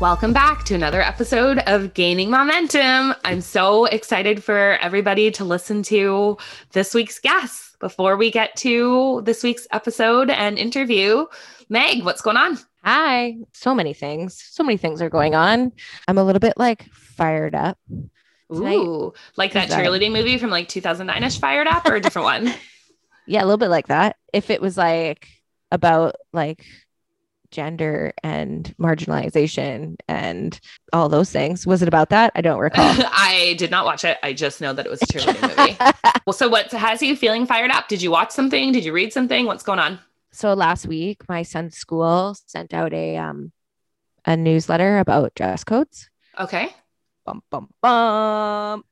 Welcome back to another episode of Gaining Momentum. I'm so excited for everybody to listen to this week's guest. Before we get to this week's episode and interview, Meg, what's going on? Hi. So many things. So many things are going on. I'm a little bit like fired up. Tonight. Ooh, like that cheerleading movie from like 2009 ish, Fired Up, or a different one? Yeah, a little bit like that. If it was like about like gender and marginalization and all those things. Was it about that? I don't recall. I did not watch it. I just know that it was a cheerleading movie. well, so what has you feeling fired up? Did you watch something? Did you read something? What's going on? So last week, my son's school sent out a um a newsletter about dress codes. Okay. Bum bum bum.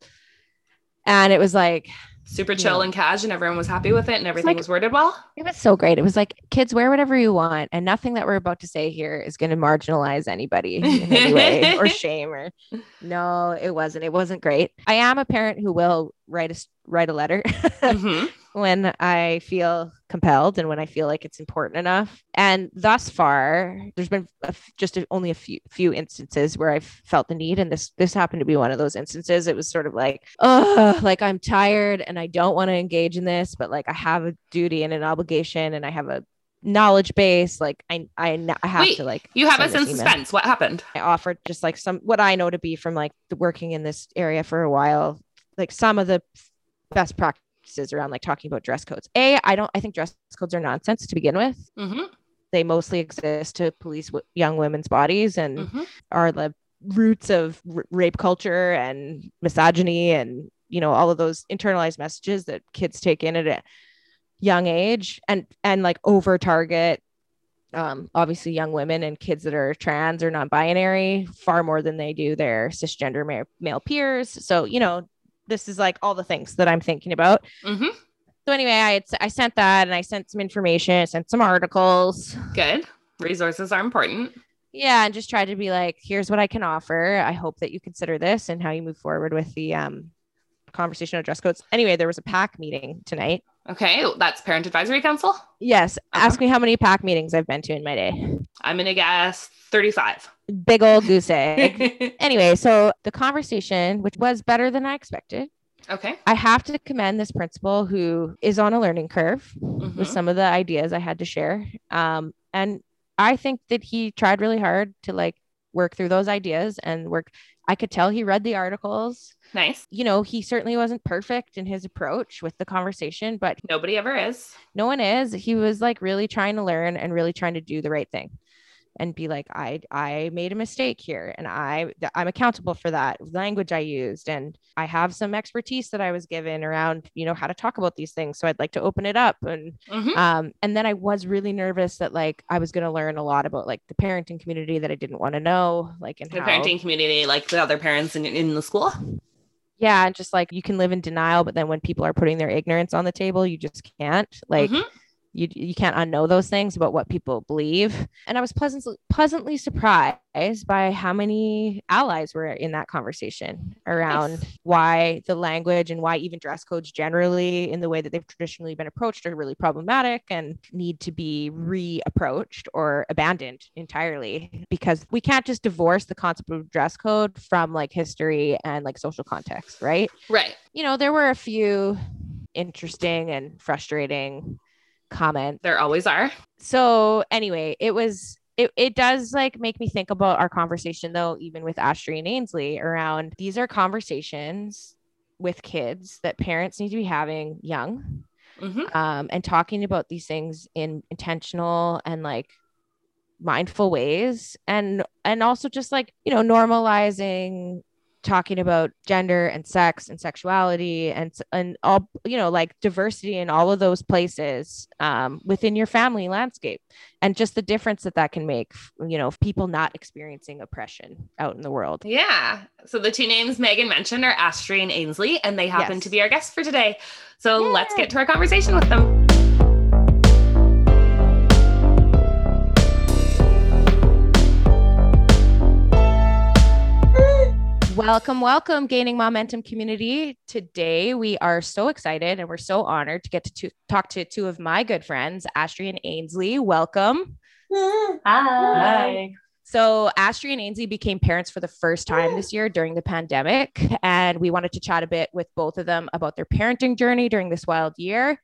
And it was like super chill yeah. and cash and everyone was happy with it and everything like, was worded well it was so great it was like kids wear whatever you want and nothing that we're about to say here is going to marginalize anybody in any way or shame or no it wasn't it wasn't great i am a parent who will write a write a letter mm-hmm. when I feel compelled and when I feel like it's important enough. And thus far, there's been just a, only a few few instances where I've felt the need, and this this happened to be one of those instances. It was sort of like, oh, like I'm tired and I don't want to engage in this, but like I have a duty and an obligation, and I have a knowledge base like i i, I have Wait, to like you have us in suspense what happened i offered just like some what i know to be from like the working in this area for a while like some of the best practices around like talking about dress codes. A, I don't, I think dress codes are nonsense to begin with. Mm-hmm. They mostly exist to police w- young women's bodies and mm-hmm. are the roots of r- rape culture and misogyny and, you know, all of those internalized messages that kids take in at a young age and, and like over target um, obviously young women and kids that are trans or non-binary far more than they do their cisgender male, male peers. So, you know, this is like all the things that I'm thinking about. Mm-hmm. So anyway, I I sent that and I sent some information, I sent some articles. Good. Resources are important. Yeah, and just tried to be like, here's what I can offer. I hope that you consider this and how you move forward with the um conversation of dress codes. Anyway, there was a PAC meeting tonight. Okay, that's Parent Advisory Council. Yes. Ask me how many PAC meetings I've been to in my day. I'm gonna guess 35 big old goose egg. anyway, so the conversation, which was better than I expected. Okay. I have to commend this principal who is on a learning curve mm-hmm. with some of the ideas I had to share. Um, and I think that he tried really hard to like work through those ideas and work. I could tell he read the articles. Nice. You know, he certainly wasn't perfect in his approach with the conversation, but nobody ever is. No one is. He was like really trying to learn and really trying to do the right thing and be like i i made a mistake here and i i'm accountable for that language i used and i have some expertise that i was given around you know how to talk about these things so i'd like to open it up and mm-hmm. um and then i was really nervous that like i was going to learn a lot about like the parenting community that i didn't want to know like in the how, parenting community like the other parents in, in the school yeah and just like you can live in denial but then when people are putting their ignorance on the table you just can't like mm-hmm you you can't unknow those things about what people believe. And i was pleasantly pleasantly surprised by how many allies were in that conversation around nice. why the language and why even dress codes generally in the way that they've traditionally been approached are really problematic and need to be reapproached or abandoned entirely because we can't just divorce the concept of dress code from like history and like social context right? Right. You know there were a few interesting and frustrating comment. There always are. So anyway, it was it, it does like make me think about our conversation though, even with Astrid and Ainsley around these are conversations with kids that parents need to be having young mm-hmm. um, and talking about these things in intentional and like mindful ways and and also just like you know normalizing talking about gender and sex and sexuality and and all you know like diversity in all of those places um, within your family landscape and just the difference that that can make you know people not experiencing oppression out in the world yeah so the two names megan mentioned are astrid and ainsley and they happen yes. to be our guests for today so Yay. let's get to our conversation with them Welcome, welcome, Gaining Momentum community. Today, we are so excited and we're so honored to get to, talk to two of my good friends, Astrid and Ainsley. Welcome. Hi. Hi. So, Astrid and Ainsley became parents for the first time this year during the pandemic. And we wanted to chat a bit with both of them about their parenting journey during this wild year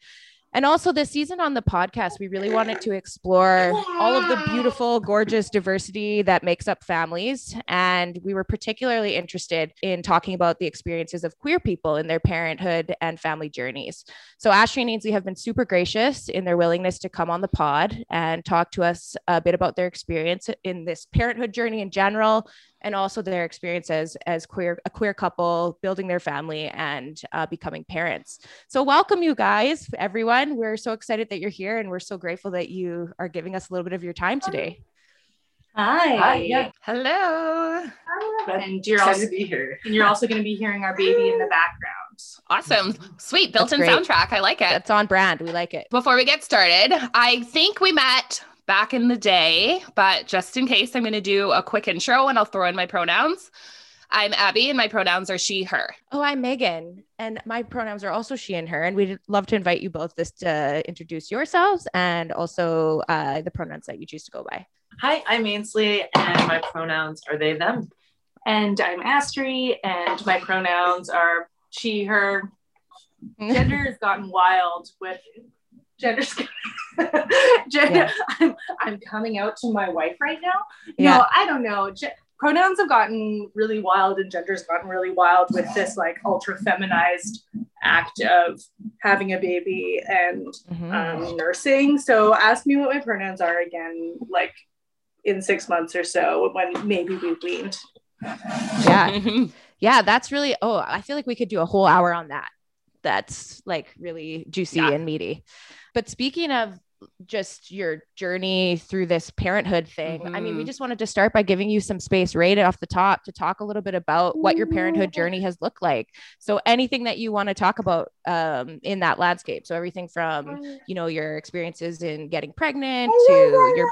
and also, this season on the podcast, we really wanted to explore all of the beautiful, gorgeous diversity that makes up families. And we were particularly interested in talking about the experiences of queer people in their parenthood and family journeys. So, Astrid and Ainsley have been super gracious in their willingness to come on the pod and talk to us a bit about their experience in this parenthood journey in general, and also their experiences as, as queer a queer couple building their family and uh, becoming parents so welcome you guys everyone we're so excited that you're here and we're so grateful that you are giving us a little bit of your time today Hi. Hi. Yeah. Hello. And you're also, to be here. and you're also going to be hearing our baby in the background. Awesome. Sweet. Built in soundtrack. I like it. It's on brand. We like it. Before we get started, I think we met back in the day, but just in case, I'm going to do a quick intro and I'll throw in my pronouns. I'm Abby and my pronouns are she, her. Oh, I'm Megan and my pronouns are also she and her. And we'd love to invite you both just to introduce yourselves and also uh, the pronouns that you choose to go by. Hi, I'm Ainsley and my pronouns are they, them. And I'm Astrid and my pronouns are she, her. Gender has gotten wild with gender gender yeah. I'm, I'm coming out to my wife right now yeah. no i don't know Ge- pronouns have gotten really wild and gender's gotten really wild with this like ultra feminized act of having a baby and mm-hmm. um, nursing so ask me what my pronouns are again like in six months or so when maybe we weaned yeah yeah that's really oh i feel like we could do a whole hour on that that's like really juicy yeah. and meaty but speaking of just your journey through this parenthood thing. Mm-hmm. I mean, we mm-hmm. just wanted to start by giving you some space right off the top to talk a little bit about what your parenthood journey has looked like. So anything that you want to talk about um, in that landscape. So everything from, you know, your experiences in getting pregnant to your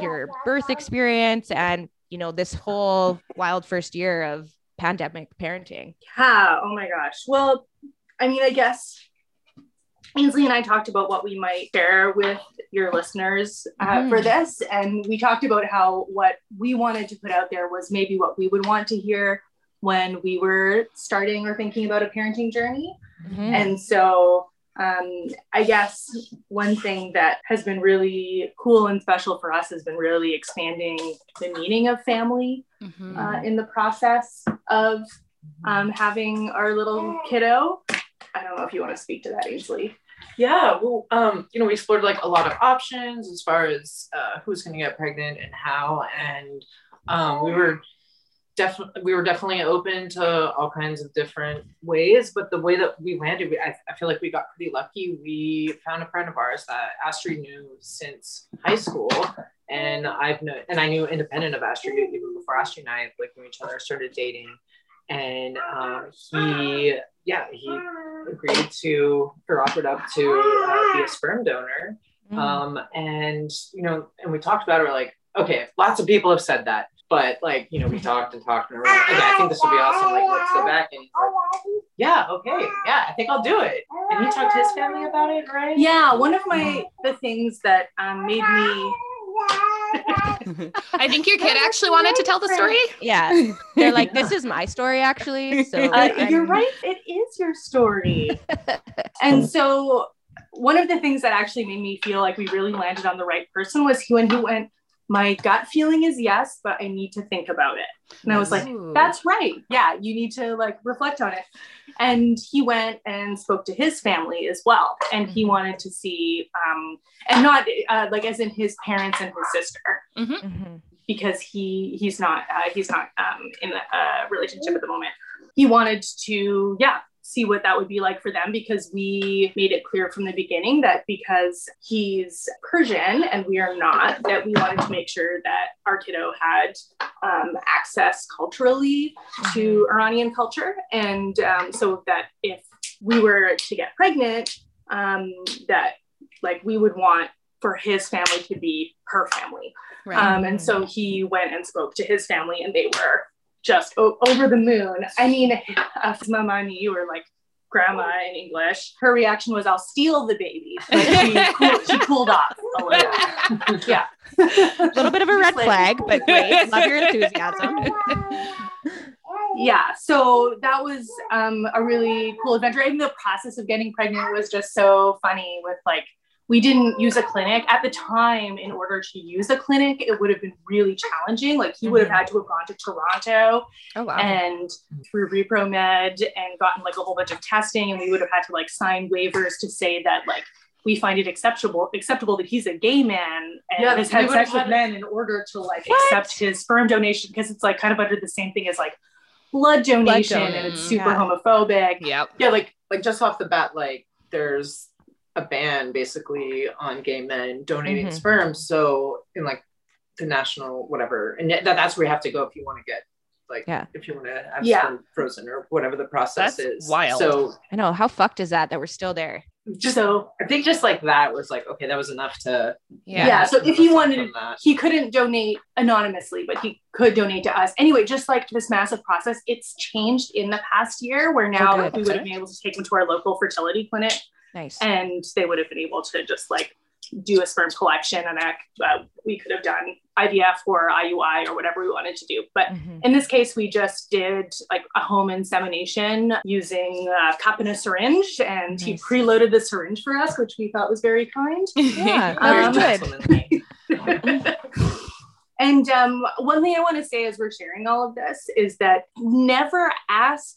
your birth experience and, you know, this whole wild first year of pandemic parenting. Yeah. Oh my gosh. Well, I mean, I guess Ainsley and I talked about what we might share with your listeners uh, mm. for this. And we talked about how what we wanted to put out there was maybe what we would want to hear when we were starting or thinking about a parenting journey. Mm-hmm. And so um, I guess one thing that has been really cool and special for us has been really expanding the meaning of family mm-hmm. uh, in the process of um, having our little kiddo. I don't know if you want to speak to that, Ainsley. Yeah, well, um, you know, we explored like a lot of options as far as uh, who's going to get pregnant and how, and um, we were definitely we were definitely open to all kinds of different ways. But the way that we landed, we, I, I feel like we got pretty lucky. We found a friend of ours that Astrid knew since high school, and I've known, and I knew independent of Astrid even before Astrid and I like knew each other, started dating, and um, he yeah, he agreed to or offered up to uh, be a sperm donor. Mm. Um, and you know, and we talked about it. We're like, okay, lots of people have said that, but like, you know, we talked and talked, and we're like, okay, I think this would be awesome. Like, let's go back. And like, yeah, okay, yeah, I think I'll do it. And he talked to his family about it, right? Yeah, one of my the things that um, made me I think your kid actually wanted to tell the story. Yeah. They're like, this is my story, actually. So uh, you're right. It is your story. and so one of the things that actually made me feel like we really landed on the right person was when he went, my gut feeling is yes, but I need to think about it. And I was like, that's right. Yeah, you need to like reflect on it. And he went and spoke to his family as well. And he mm-hmm. wanted to see, um, and not uh, like as in his parents and his sister. Mm-hmm. mm-hmm. Because he he's not uh, he's not um, in a relationship at the moment, he wanted to, yeah, see what that would be like for them because we made it clear from the beginning that because he's Persian and we are not, that we wanted to make sure that our kiddo had um, access culturally to Iranian culture. And um, so that if we were to get pregnant, um, that like we would want for his family to be her family. Right. Um, and so he went and spoke to his family, and they were just o- over the moon. I mean, uh, Mamani, you were like grandma in English. Her reaction was, "I'll steal the baby." Like she, cool, she cooled off a little. Yeah, A little bit of a red like- flag, but great. Love your enthusiasm. yeah so that was um, a really cool adventure and the process of getting pregnant was just so funny with like we didn't use a clinic at the time in order to use a clinic it would have been really challenging like he would have had to have gone to toronto oh wow. and through ReproMed and gotten like a whole bunch of testing and we would have had to like sign waivers to say that like we find it acceptable acceptable that he's a gay man and Yeah, has had sex with men in order to like What? accept his sperm donation because it's like kind of under the same thing as like blood donation and it's super yeah. homophobic yeah yeah, like like just off the bat, like there's a ban basically on gay men donating Mhm. sperm. So in like the national whatever, and that, that's where you have to go if you want to get like Yeah. if you want to have Yeah. sperm frozen or whatever the process That's is. wild. So I know how fucked is that that we're still there. just so I think just like that was like okay, that was enough to yeah, Yeah. so if he from wanted that. he couldn't donate anonymously but he could donate to us anyway just like this massive process it's changed in the past year where now good. we would have been able to take him to our local fertility clinic Nice. and they would have been able to just like do a sperm collection and uh, we could have done IVF or IUI or whatever we wanted to do. But Mhm. in this case, we just did like a home insemination using a cup and a syringe, and he preloaded the syringe for us, which we thought was very kind. Yeah, Um, was good. and um, one thing I want to say as we're sharing all of this is that never ask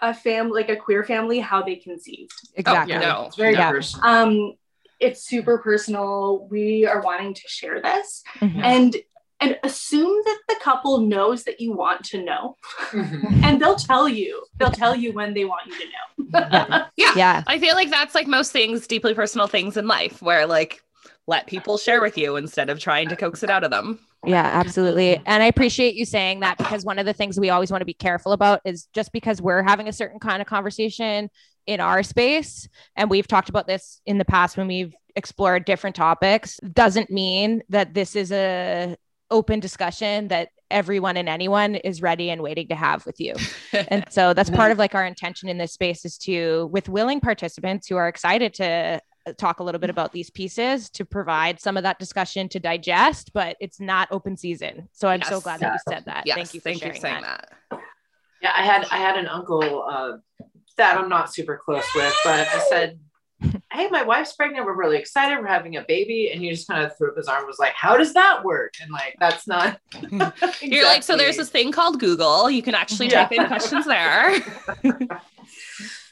a family, like a queer family, how they conceived. Exactly. Oh, no. it's very Yeah. personal. Um, it's super personal. We are wanting to share this, Mhm. and and assume that the couple knows that you want to know, Mhm. and they'll tell you. They'll tell you when they want you to know. Yeah, Yeah. I feel like that's like most things, deeply personal things in life, where like let people share with you instead of trying to coax it out of them. Yeah, absolutely. And I appreciate you saying that because one of the things we always want to be careful about is just because we're having a certain kind of conversation in our space, and we've talked about this in the past when we've explored different topics, doesn't mean that this is a open discussion that everyone and anyone is ready and waiting to have with you. And so that's part of like our intention in this space is to with willing participants who are excited to talk a little bit about these pieces to provide some of that discussion to digest, but it's not open season. So I'm so glad that you said that. yes, thank you for thank sharing you for saying that. that. Yeah, I had I had an uncle uh, that I'm not super close with, but I said, "Hey, my wife's pregnant. We're really excited. We're having a baby." And he just kind of threw up his arm, and was like, "How does that work?" And like, that's not. You're like, so there's this thing called Google. You can actually Yeah. type in questions there.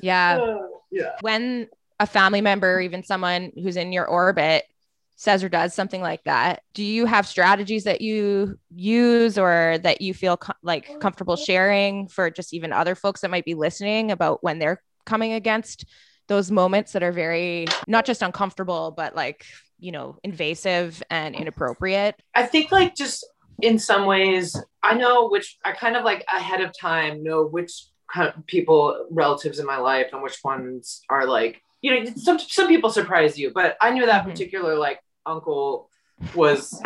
Yeah. Uh, yeah. When a family member, even someone who's in your orbit, says or does something like that, do you have strategies that you use or that you feel co- like comfortable sharing for just even other folks that might be listening about when they're coming against those moments that are very not just uncomfortable, but like, you know, invasive and inappropriate? I think like just in some ways, I know which I kind of like ahead of time know which people, relatives in my life, and which ones are like, you know, some some people surprise you, but I knew that Mhm. particular like uncle was,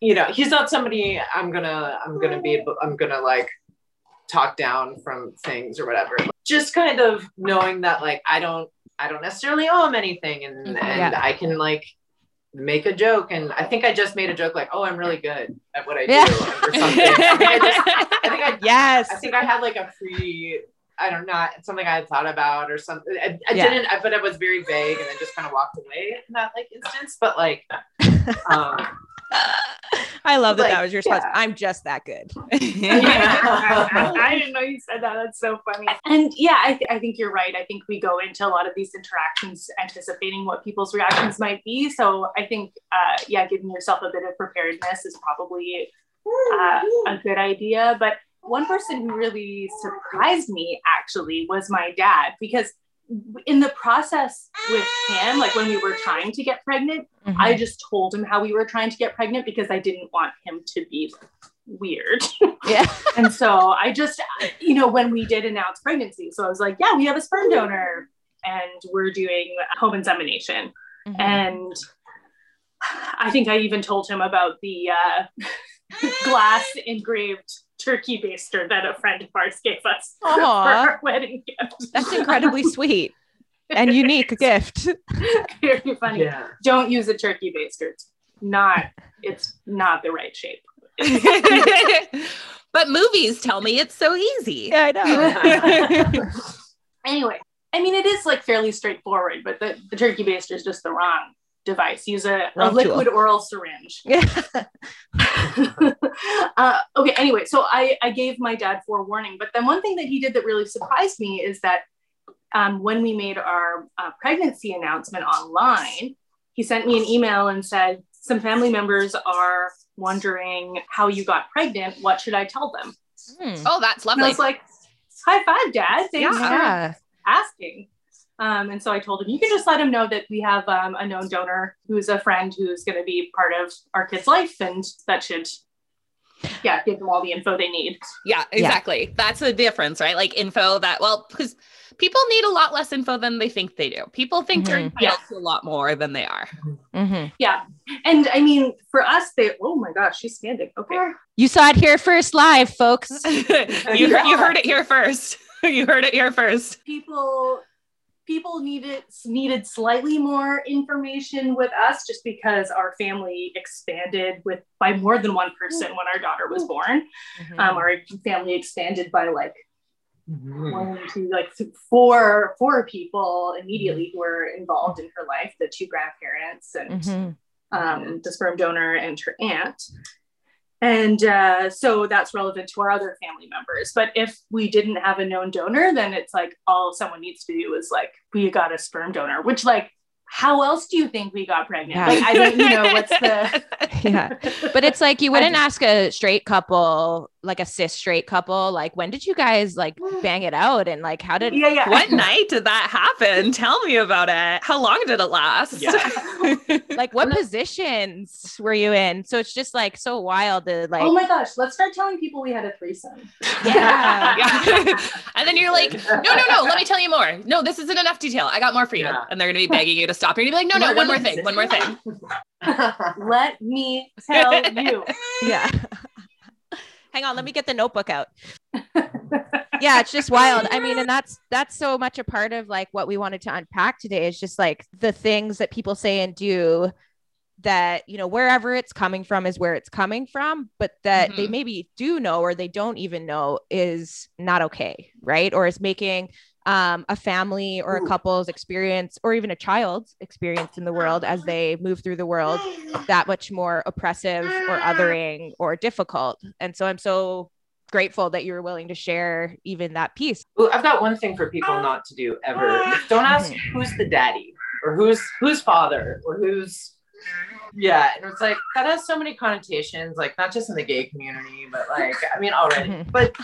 you know, he's not somebody I'm gonna I'm gonna be I'm gonna like talk down from things or whatever. Just kind of knowing that like I don't I don't necessarily owe him anything, and Mhm. and Yeah. I can like make a joke and I think I just made a joke like, oh, I'm really good at what I do Yeah. or something. I think I, just, I think I Yes. I think I had like a free I don't know something I had thought about or something. I, I Yeah. didn't, I, but it was very vague and then just kind of walked away in that like instance. But like, um, I love that Like, that was your response. yeah. I'm just that good. I didn't know you said that. That's so funny. And yeah, I, th- I think you're right. I think we go into a lot of these interactions anticipating what people's reactions might be. So I think, uh, yeah, giving yourself a bit of preparedness is probably uh, a good idea. But one person who really surprised me actually was my dad because in the process with him, like when we were trying to get pregnant, Mhm. I just told him how we were trying to get pregnant because I didn't want him to be weird. yeah. and so I just, you know, when we did announce pregnancy, so I was like, yeah, we have a sperm donor and we're doing home insemination. Mhm. And I think I even told him about the uh, glass engraved turkey baster that a friend of ours gave us for our wedding gift. That's incredibly sweet and unique gift. Very funny. Yeah. Don't use a turkey baster. It's not. It's not the right shape. but movies tell me it's so easy. Yeah, I know. Anyway, I mean, it is like fairly straightforward, but the, the turkey baster is just the wrong device. Use a, a Wrong tool. liquid oral syringe. yeah. uh, okay, anyway, so I, I gave my dad forewarning, but then one thing that he did that really surprised me is that um, when we made our uh, pregnancy announcement online, he sent me an email and said, Some family members are wondering how you got pregnant. What should I tell them? Hmm. Oh, that's And I was like, High five, dad. Thanks for asking. Um, and so I told him, you can just let him know that we have um, a known donor who's a friend who's going to be part of our kid's life, and that should, yeah, give them all the info they need. yeah, exactly. That's the difference, right? Like info that, well, because people need a lot less info than they think they do. People think they're Mhm. entitled to a lot more than they are. Mhm. Yeah, and I mean, for us, they. Oh my gosh, she's standing. Okay. You saw it here first live, folks. you, heard, you heard it here first. you heard it here first. People, people needed needed slightly more information with us, just because our family expanded with by more than one person when our daughter was born. Um, our family expanded by like Mhm. one, two, like four, four people immediately who were involved in her life, the two grandparents and Mhm. um, the sperm donor and her aunt. And uh, so that's relevant to our other family members. But if we didn't have a known donor, then it's like all someone needs to do is like, we got a sperm donor, which like, how else do you think we got pregnant? Yeah. Like, I don't, you know, what's the. Yeah. But it's like you wouldn't I- ask a straight couple, like a cis straight couple, like when did you guys like bang it out and like how did yeah, yeah. what night did that happen? Tell me about it. How long did it last? Yeah. like what positions were you in? So it's just like so wild to like oh my gosh, let's start telling people we had a threesome. Yeah. Yeah. and then you're like, no, no, no, let me tell you more. No, this isn't enough detail. I got more for you. Yeah. And they're going to be begging you to stop. And you're gonna be like, no, no, one more thing, one more thing. Let me tell you. yeah. Hang on, let me get the notebook out. yeah, it's just wild. I mean, and that's that's so much a part of like what we wanted to unpack today is just like the things that people say and do that, you know, wherever it's coming from is where it's coming from, but that they Mhm. maybe do know or they don't even know is not okay, right? Or is making um, a family or a couple's experience or even a child's experience in the world as they move through the world that much more oppressive or othering or difficult. And so I'm so grateful that you were willing to share even that piece. Ooh, I've got one thing for people not to do ever. Don't ask who's the daddy or who's who's father or who's yeah. And it's like that has so many connotations, like not just in the gay community, but like I mean already. Mhm. But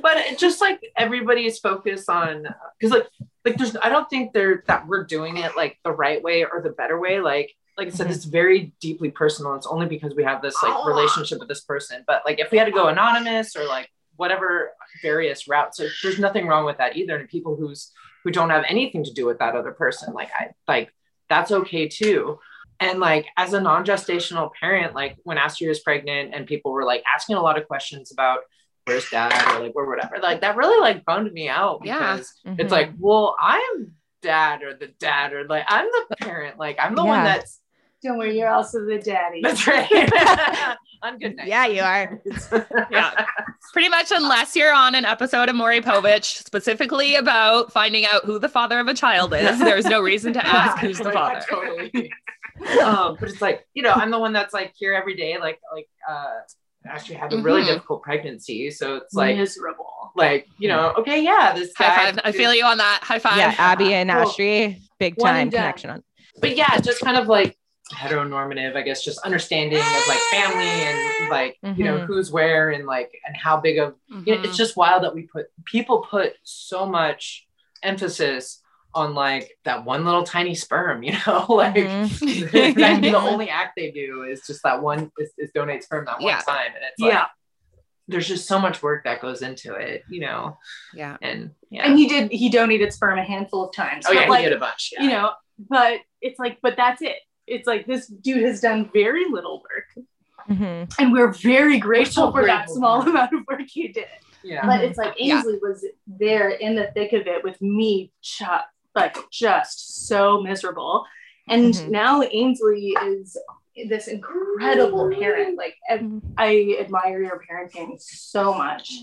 but it just like everybody is focused on because like like there's I don't think they're that we're doing it like the right way or the better way. Like like I said, Mhm. it's very deeply personal. It's only because we have this like relationship with this person. But like if we had to go anonymous or like whatever various routes, like, there's nothing wrong with that either. And people who's who don't have anything to do with that other person, like I like that's okay too. And like as a non-gestational parent, like when Astrid was pregnant and people were like asking a lot of questions about where's dad or like or whatever, like that really like bummed me out Yeah. because Mhm. it's like, well, I'm dad or the dad or like I'm the parent, like I'm the one that's Don't worry, you're also the daddy. that's right. On good night. Yeah, you are. Yeah. Pretty much, unless you're on an episode of Maury Povich specifically about finding out who the father of a child is, there's no reason to ask who's the Like, father. Totally. um, but it's like, you know, I'm the one that's like here every day, like like uh actually had a really Mhm. difficult pregnancy. So it's like miserable. like, you know, okay, yeah, this guy High five. I feel you on that. High five. Yeah, Abby and Cool. Astrid, big time connection on. but yeah, just kind of like heteronormative, I guess, just understanding of like family and like, you know, Mhm. who's where and like, and how big of, you know, it's just wild that we put, people put so much emphasis on like that one little tiny sperm, you know, like Mhm. that- the only act they do is just that one, is, is donate sperm that one Yeah. time. And it's like, yeah. there's just so much work that goes into it, you know, yeah. and yeah. And he did, he donated sperm a handful of times. oh yeah, like, he did a bunch. Yeah. you know, but it's like, but that's it. It's like this dude has done very little work, Mhm. and we're very grateful so for that small amount of work he did. yeah. But it's like Yeah. Ainsley was there in the thick of it with me, ju- like just so miserable. And Mhm. now Ainsley is this incredible parent. Like I- Mhm. I admire your parenting so much.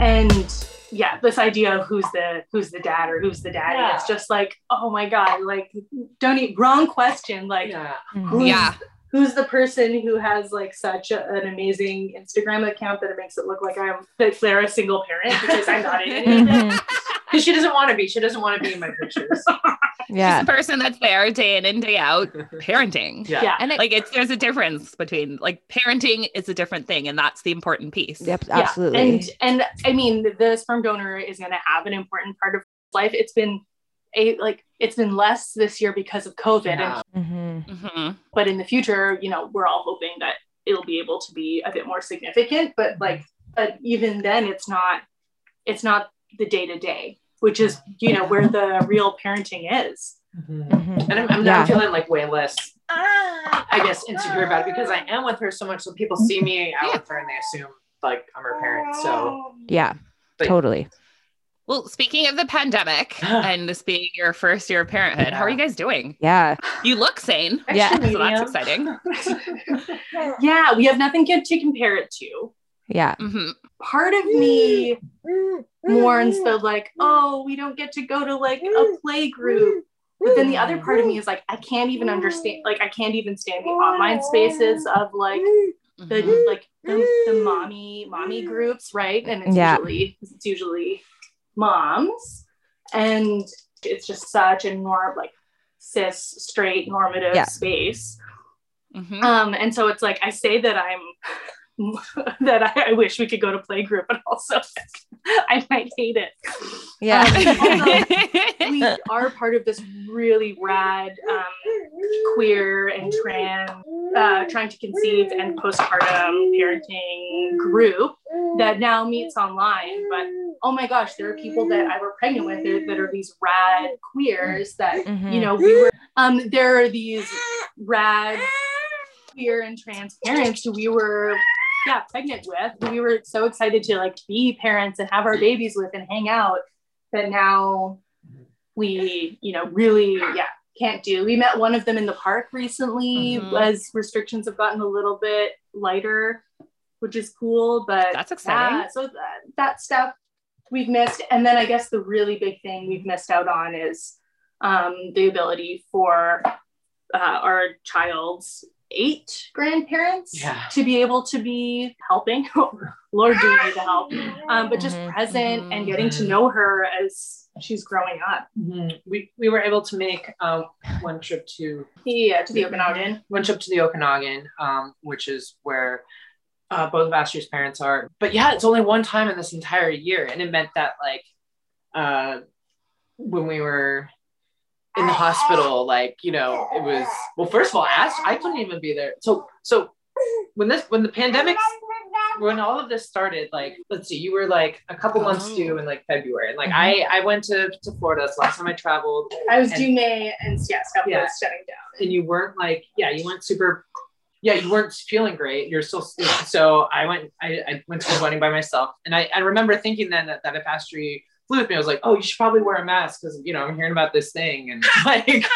And yeah, this idea of who's the who's the dad or who's the daddy, Yeah. it's just like, oh my god, like don't eat wrong question. Like yeah. Mhm. who's, Yeah. Who's the person who has like such a- an amazing Instagram account that it makes it look like I'm that they're a single parent because I'm not in any of it. Because she doesn't want to be. She doesn't want to be in my pictures. Yeah. She's the person that's there day in and day out parenting. Yeah. Yeah. And it, Like it's there's a difference between like parenting is a different thing and that's the important piece. yep, Yeah, absolutely. And and I mean the sperm donor is gonna have an important part of life. It's been a like it's been less this year because of COVID. Yeah. And Mhm. hmm but in the future, you know, we're all hoping that it'll be able to be a bit more significant. But like but even then it's not it's not the day to day, which is, you know, where the real parenting is. Mhm. Mhm. And I'm, I'm Yeah. feeling like way less, I guess, insecure about it because I am with her so much. So people see me out Yeah. with her and they assume like I'm her parent. So Yeah, But- totally. Well, speaking of the pandemic and this being your first year of parenthood, how are you guys doing? Yeah. You look sane. Yeah. So that's exciting. yeah, we have nothing good to compare it to. Yeah. hmm Part of me mourns the like, oh, we don't get to go to like a play group. But then the other part of me is like, I can't even understand, like, I can't even stand the online spaces of like the Mhm. like the, the mommy mommy groups, right? And it's Yeah. usually it's usually moms, and it's just such a norm like cis straight normative Yeah. space. Mhm. Um, and so it's like I say that I'm that I, I wish we could go to playgroup, but also I might hate it. Yeah. We are part of this really rad um, queer and trans uh, trying to conceive and postpartum parenting group that now meets online. But oh my gosh, there are people that I were pregnant with that, that are these rad queers that Mhm. you know we were. Um, there are these rad queer and trans parents who we were yeah pregnant with we were so excited to like be parents and have our babies with and hang out that now we you know really yeah can't do we met one of them in the park recently Mhm. as restrictions have gotten a little bit lighter which is cool but That's exciting. yeah, so that, that stuff we've missed and then i guess the really big thing we've missed out on is um, the ability for uh, our child's eight grandparents Yeah. to be able to be helping lord do we need the help um, but just Mhm, present and mhm. getting to know her as she's growing up Mhm. we, we were able to make um, one trip to yeah to the okanagan one trip to the Okanagan, um, which is where uh, both of Astrid's parents are. But yeah, it's only one time in this entire year, and it meant that like uh, when we were in the hospital, like you know, it was well. First of all, Ast, I couldn't even be there. So so when this when the pandemic when all of this started, like let's see, you were like a couple months Oh. due in like February, and like I mm-hmm. I went to to Florida. That's the last time I traveled i was And- due may and yeah stuff Yeah. was shutting down and you weren't like yeah you weren't super yeah you weren't feeling great you're still so i went i, I went to the wedding by myself and i, I remember thinking then that, that if astrid flew with me i was like oh you should probably wear a mask because you know i'm hearing about this thing and like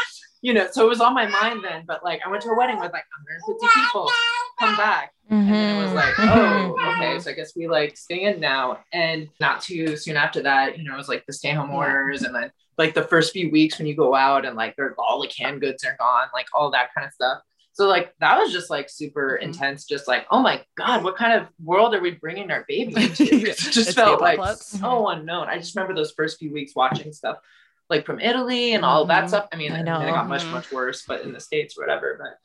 you know so it was on my mind then but like i went to a wedding with like 150 people come back and then it was like, mm-hmm. oh, okay, so I guess we like stay in now. And not too soon after that, you know, it was like the stay home orders and then like the first few weeks when you go out and like they're all the canned goods are gone, like all that kind of stuff. So like that was just like super Mhm. intense. Just like, oh my god, what kind of world are we bringing our baby into? It just felt like apocalypse. so unknown. I just remember those first few weeks watching stuff like from Italy and all that Mhm. stuff. I mean, I know. it got much Mhm. much worse, but in the states or whatever. But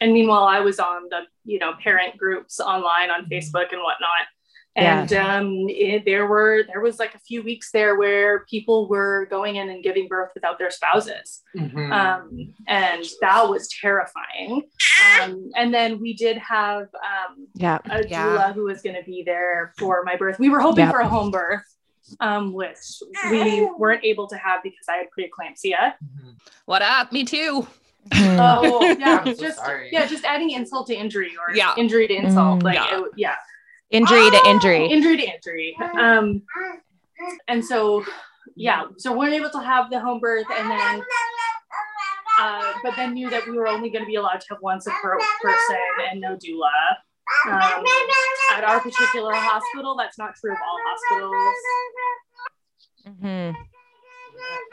And meanwhile, I was on the, you know, parent groups online on Facebook and whatnot. And um, it, there were there was like a few weeks there where people were going in and giving birth without their spouses, Mhm. um, and that was terrifying. Um, and then we did have um, Yeah. a Yeah. doula who was going to be there for my birth. We were hoping Yep. for a home birth, um, which we weren't able to have because I had preeclampsia. Mhm. What up? Me too. Oh yeah, so just sorry. yeah, just adding insult to injury or Yeah. injury to insult. Mm. Like Yeah. it- yeah, injury to injury. injury to injury. Um, and so yeah, so we weren't able to have the home birth, and then uh, but then knew that we were only going to be allowed to have one support person and no doula. Um, at our particular hospital, that's not true of all hospitals. Mhm.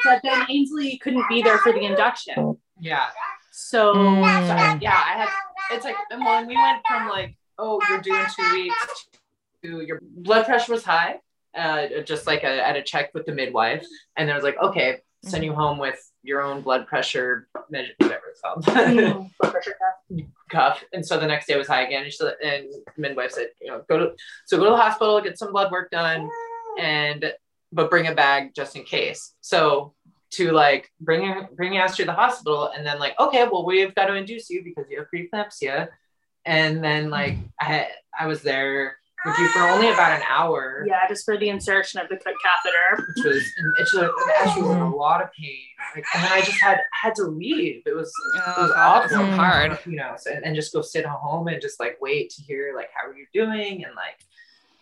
But then Ainsley couldn't be there for the induction, Yeah. so Mm. Yeah, I had. It's like and when we went from like, oh, you're due in two weeks, your blood pressure was high, uh, just like a, at a check with the midwife, and there was like, okay, send you home with your own blood pressure measure, whatever it's called, Mm, blood pressure cuff. cuff. And so the next day was high again, and, she, and the midwife said, you know, go to so go to the hospital, get some blood work done, and but bring a bag just in case. So to like bring your bring your ass to the hospital and then like okay well we've got to induce you because you have preeclampsia and then like I I was there with you for only about an hour. Yeah, just for the insertion of the cut catheter. which was and it's like was in a mm-hmm. lot of pain. Like, and then I just had had to leave. It was it oh, was Oh, God, it was awful so mm. hard. you know so, and just go sit at home and just like wait to hear like how are you doing? And like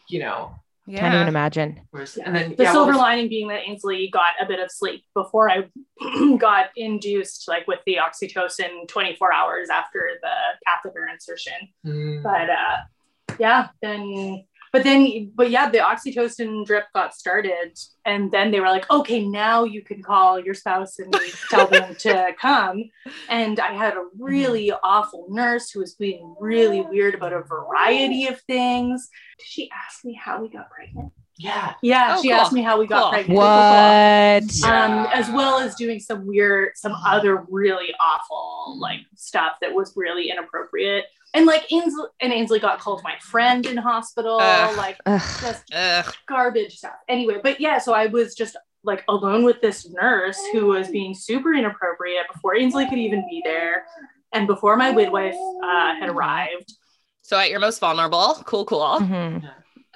you know Can't even imagine. and then The yeah, silver was- lining being that Ainsley got a bit of sleep before I got induced, like with the oxytocin 24 hours after the catheter insertion. Mm. But uh, yeah, then, but then, but yeah, the oxytocin drip got started, and then they were like, okay, now you can call your spouse and tell them to come. And I had a really awful nurse who was being really weird about a variety of things. Did she ask me how we got pregnant? yeah Yeah, Oh, she cool. asked me how we got Cool. pregnant. What? Yeah. Um, as well as doing some weird, some other really awful like stuff that was really inappropriate. And like Ainsley and Ainsley got called my friend in hospital, Ugh. like Ugh. just Ugh. garbage stuff. Anyway, but yeah, so I was just like alone with this nurse who was being super inappropriate before Ainsley could even be there, and before my midwife uh, had arrived. So at your most vulnerable. Cool, cool. Mhm.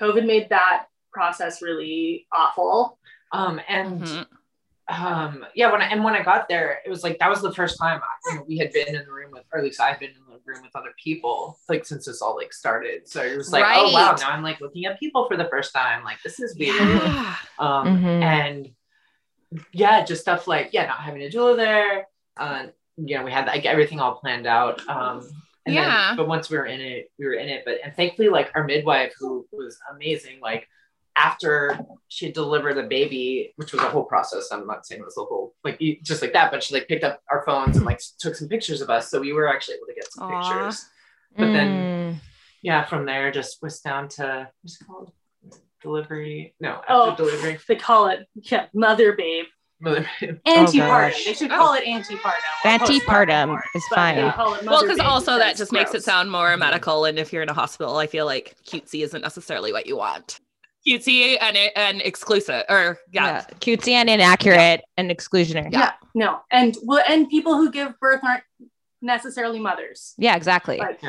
COVID made that process really awful. um and Mhm. Um yeah when I and when I got there it was like that was the first time I, you know, we had been in the room with or at least I've been in the room with other people like since this all like started so it was like oh wow Right. now I'm like looking at people for the first time like this is weird Yeah. um Mhm. and yeah just stuff like yeah not having a doula there uh you know we had like everything all planned out um and then- Yeah. but once we were in it we were in it but and thankfully like our midwife who was amazing like after she had delivered the baby which was a whole process i'm not saying it was a whole like just like that but she like picked up our phones and like took some pictures of us so we were actually able to get some Aw. pictures but then Mm. yeah from there just was down to what's it called delivery no after Oh. delivery They call it yeah, mother babe. mother Antepartum. gosh. they should Oh. call it antepartum. or Antepartum is fine. they Well, because also that because just makes it sound more medical. And if you're in a hospital, I feel like cutesy isn't necessarily what you want. Cutesy and and exclusive, or yeah, Yeah. Cutesy and inaccurate and exclusionary. Yeah. no, and well, and people who give birth aren't necessarily mothers. Yeah, exactly. Like,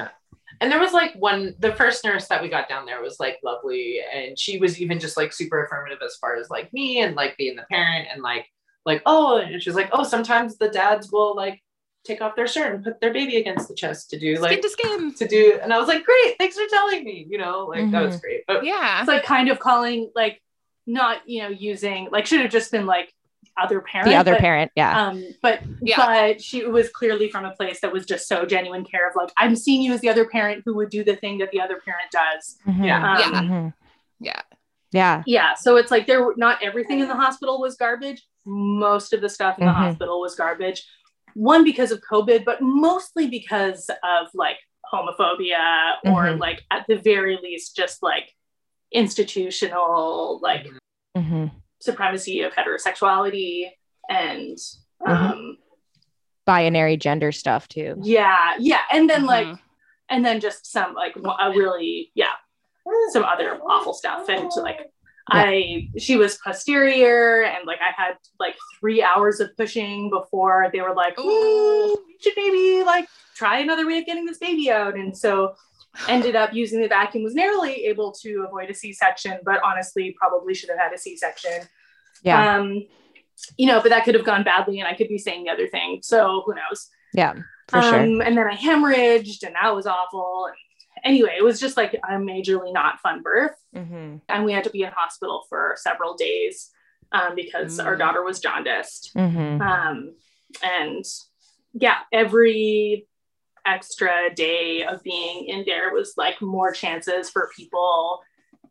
and there was like one the first nurse that we got down there was like lovely and she was even just like super affirmative as far as like me and like being the parent and like like oh and she's like oh sometimes the dads will like take off their shirt and put their baby against the chest to do skin like to skin. to do and i was like great thanks for telling me you know like that was great but Yeah, it's like kind of calling like not you know using like should have just been like other parent. the other but, parent. Yeah. Um, but Yeah. but she was clearly from a place that was just so genuine care of like I'm seeing you as the other parent who would do the thing that the other parent does. Mhm. yeah. Yeah. Mhm. yeah, Yeah. Yeah, so it's like there were not everything in the hospital was garbage. Most of the stuff in the Mhm. hospital was garbage. One because of COVID, but mostly because of like homophobia or Mhm. like at the very least just like institutional like Mm-hmm. supremacy of heterosexuality and Mhm. um Binary gender stuff too. yeah yeah and then like Mhm. and then just some like a really yeah some other awful stuff and like i she was posterior and like i had like three hours of pushing before they were like Ooh. You should maybe like try another way of getting this baby out and so ended up using the vacuum was narrowly able to avoid a c-section but honestly probably should have had a c-section Yeah. um you know but that could have gone badly and i could be saying the other thing so who knows yeah. For sure. um, And then I hemorrhaged, and that was awful. And anyway, it was just like a majorly not fun birth, Mm-hmm. and we had to be in hospital for several days um, because our Mm. daughter was jaundiced. Mm-hmm. Um, and yeah, every extra day of being in there was like more chances for people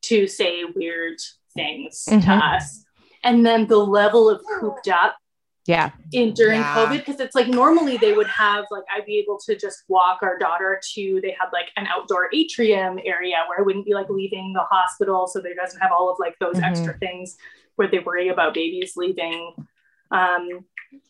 to say weird things to Mhm. us. And then the level of cooped up Yeah. in during Yeah. COVID because it's like normally they would have like I'd be able to just walk our daughter to they had like an outdoor atrium area where I wouldn't be like leaving the hospital so there doesn't have all of like those Mhm. extra things where they worry about babies leaving um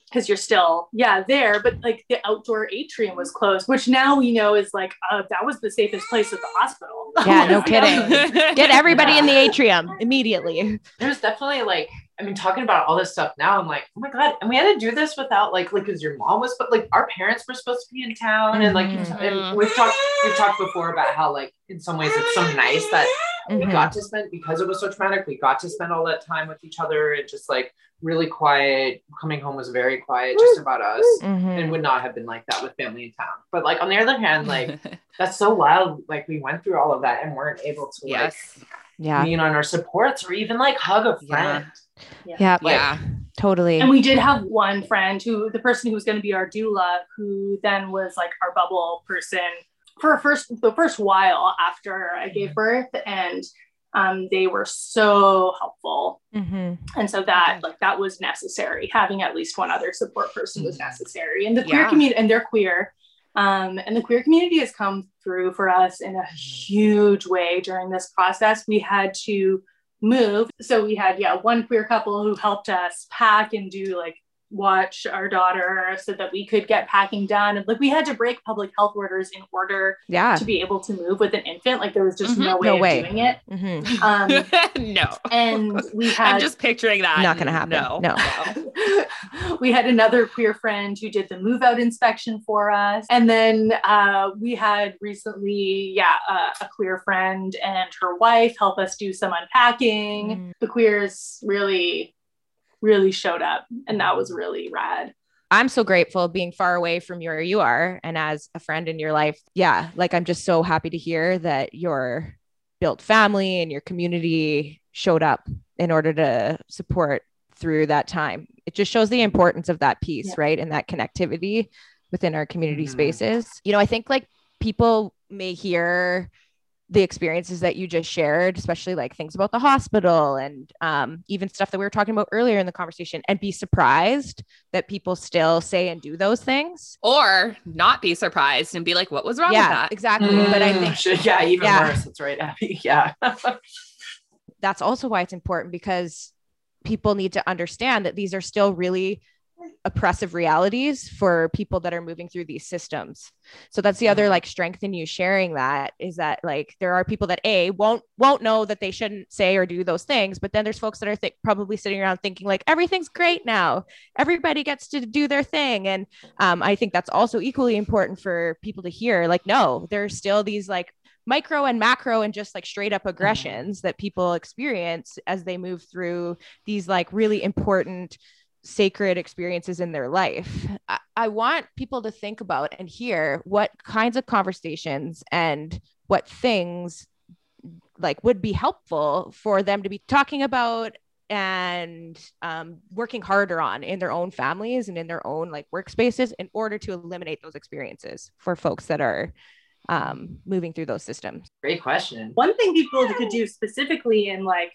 because you're still yeah there but like the outdoor atrium was closed which now we know is like uh, that was the safest place at the hospital Yeah, no kidding. Get everybody in the atrium immediately. There's definitely like, I mean, talking about all this stuff now, I'm like, oh my god, and we had to do this without like, like, because your mom was, but like, our parents were supposed to be in town, and like, Mhm. and we've talked, we've talked before about how like, in some ways, it's so nice that we Mhm. got to spend because it was so traumatic. We got to spend all that time with each other and just like really quiet. Coming home was very quiet, just about us. Mhm. And would not have been like that with family in town. But like on the other hand, like that's so wild. Like we went through all of that and weren't able to like yes. Yeah. lean on our supports or even like hug a Yeah. friend. Yeah. Like, yeah. Totally. And we did have one friend who, the person who was going to be our doula, who then was like our bubble person for first the first while after I gave birth, and um, they were so helpful. Mhm. And so that like that was necessary. Having at least one other support person was Mhm. necessary. And the queer Yeah. community, and they're queer. Um, and the queer community has come through for us in a huge way during this process. We had to move. So we had, yeah, one queer couple who helped us pack and do like watch our daughter so that we could get packing done. And like we had to break public health orders in order Yeah. to be able to move with an infant. Like there was just Mhm. no way No of way. doing it. Mhm. Um, no. and we had I'm just picturing that. Not gonna happen. No. No. we had another queer friend who did the move out inspection for us. And then uh, we had recently, yeah, uh, a queer friend and her wife help us do some unpacking. Mm. The queers really, really showed up. And that was really rad. I'm so grateful being far away from where you are and as a friend in your life. Yeah, like I'm just so happy to hear that your built family and your community showed up in order to support through that time. It just shows the importance of that piece, Yeah. right? And that connectivity within our community Mhm. spaces. You know, I think like people may hear the experiences that you just shared, especially like things about the hospital and um, even stuff that we were talking about earlier in the conversation, and be surprised that people still say and do those things. Or not be surprised and be like, what was wrong yeah, with that? exactly. But I Mm, think shit, yeah, even Yeah. worse. That's right, Abby. Yeah. that's also why it's important because people need to understand that these are still really oppressive realities for people that are moving through these systems. So that's the other like strength in you sharing that is that like there are people that a won't won't know that they shouldn't say or do those things but then there's folks that are th- probably sitting around thinking like everything's great now. Everybody gets to do their thing. And um, i think that's also equally important for people to hear like no there's still these like micro and macro and just like straight up aggressions that people experience as they move through these like really important sacred experiences in their life. I, I want people to think about and hear what kinds of conversations and what things like would be helpful for them to be talking about and um, working harder on in their own families and in their own like workspaces in order to eliminate those experiences for folks that are um, moving through those systems. Great question. One thing people could do specifically in like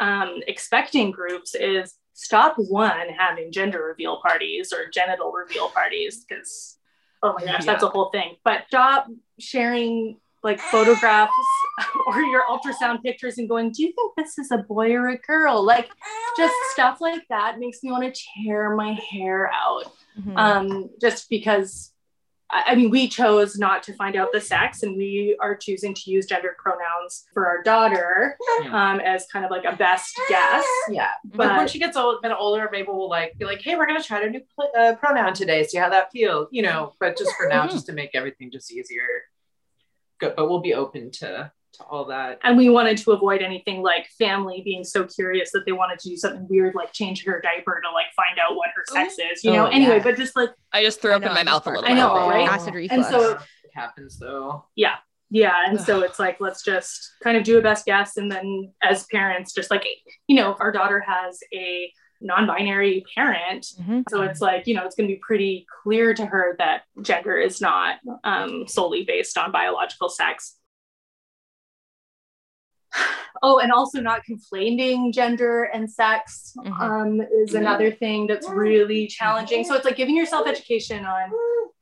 um, expecting groups is stop one having gender reveal parties or genital reveal parties because oh my gosh, that's a whole thing. But stop sharing like photographs or your ultrasound pictures and going, do you think this is a boy or a girl? Like just stuff like that makes me want to tear my hair out. Mm-hmm. Um, just because I mean, we chose not to find out the sex, and we are choosing to use gender pronouns for our daughter um, as kind of like a best guess. Yeah, but when she gets old, bit older, maybe we'll like be like, "Hey, we're gonna try a new pl- uh, pronoun today. See how that feels." You know, but just for now, just to make everything just easier. Good, but we'll be open to to all that. And we wanted to avoid anything like family being so curious that they wanted to do something weird, like change her diaper to like find out what her sex oh. is, you know. Oh, anyway, but just like I just threw up in my mouth a little. I know, right? Acid reflux. And so it happens though. Yeah. Yeah. And so it's like, let's just kind of do a best guess. And then as parents, just like, you know, our daughter has a non-binary parent mm-hmm. so it's like you know it's going to be pretty clear to her that gender is not um, solely based on biological sex oh, and also not conflating gender and sex mm-hmm. um, is another thing that's really challenging. So it's like giving yourself education on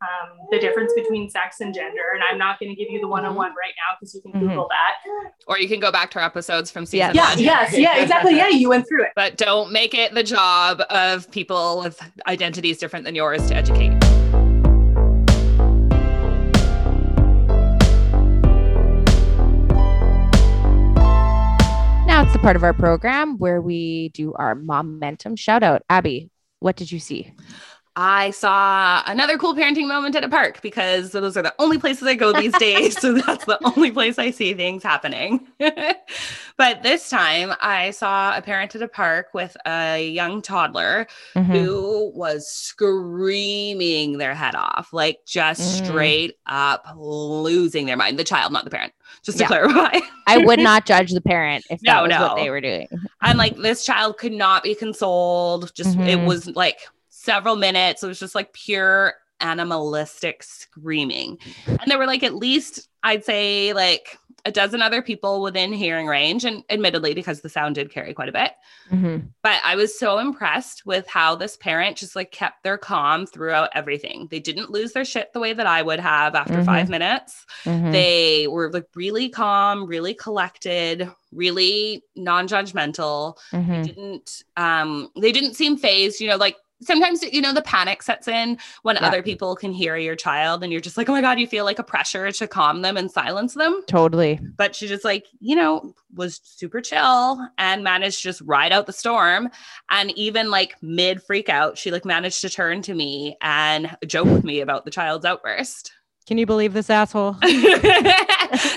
um, the difference between sex and gender. And I'm not going to give you the one on one right now because you can mm-hmm. Google that. Or you can go back to our episodes from season yeah. one. Yes, yeah, exactly. Yeah, you went through it. But don't make it the job of people with identities different than yours to educate. Part of our program where we do our momentum shout out. Abby, what did you see? I saw another cool parenting moment at a park because those are the only places I go these days. so that's the only place I see things happening. but this time I saw a parent at a park with a young toddler mm-hmm. who was screaming their head off, like just mm. straight up losing their mind. The child, not the parent, just to yeah. clarify. I would not judge the parent if that no, was no. what they were doing. I'm like this child could not be consoled. Just, mm-hmm. it was like, several minutes. It was just like pure animalistic screaming. And there were like at least, I'd say, like a dozen other people within hearing range. And admittedly, because the sound did carry quite a bit. Mm-hmm. But I was so impressed with how this parent just like kept their calm throughout everything. They didn't lose their shit the way that I would have after mm-hmm. five minutes. Mm-hmm. They were like really calm, really collected, really non-judgmental. They mm-hmm. didn't um they didn't seem phased, you know, like sometimes you know the panic sets in when yeah. other people can hear your child and you're just like oh my god you feel like a pressure to calm them and silence them. Totally. But she just like you know was super chill and managed to just ride out the storm. And even like mid freak out she like managed to turn to me and joke with me about the child's outburst. Can you believe this asshole?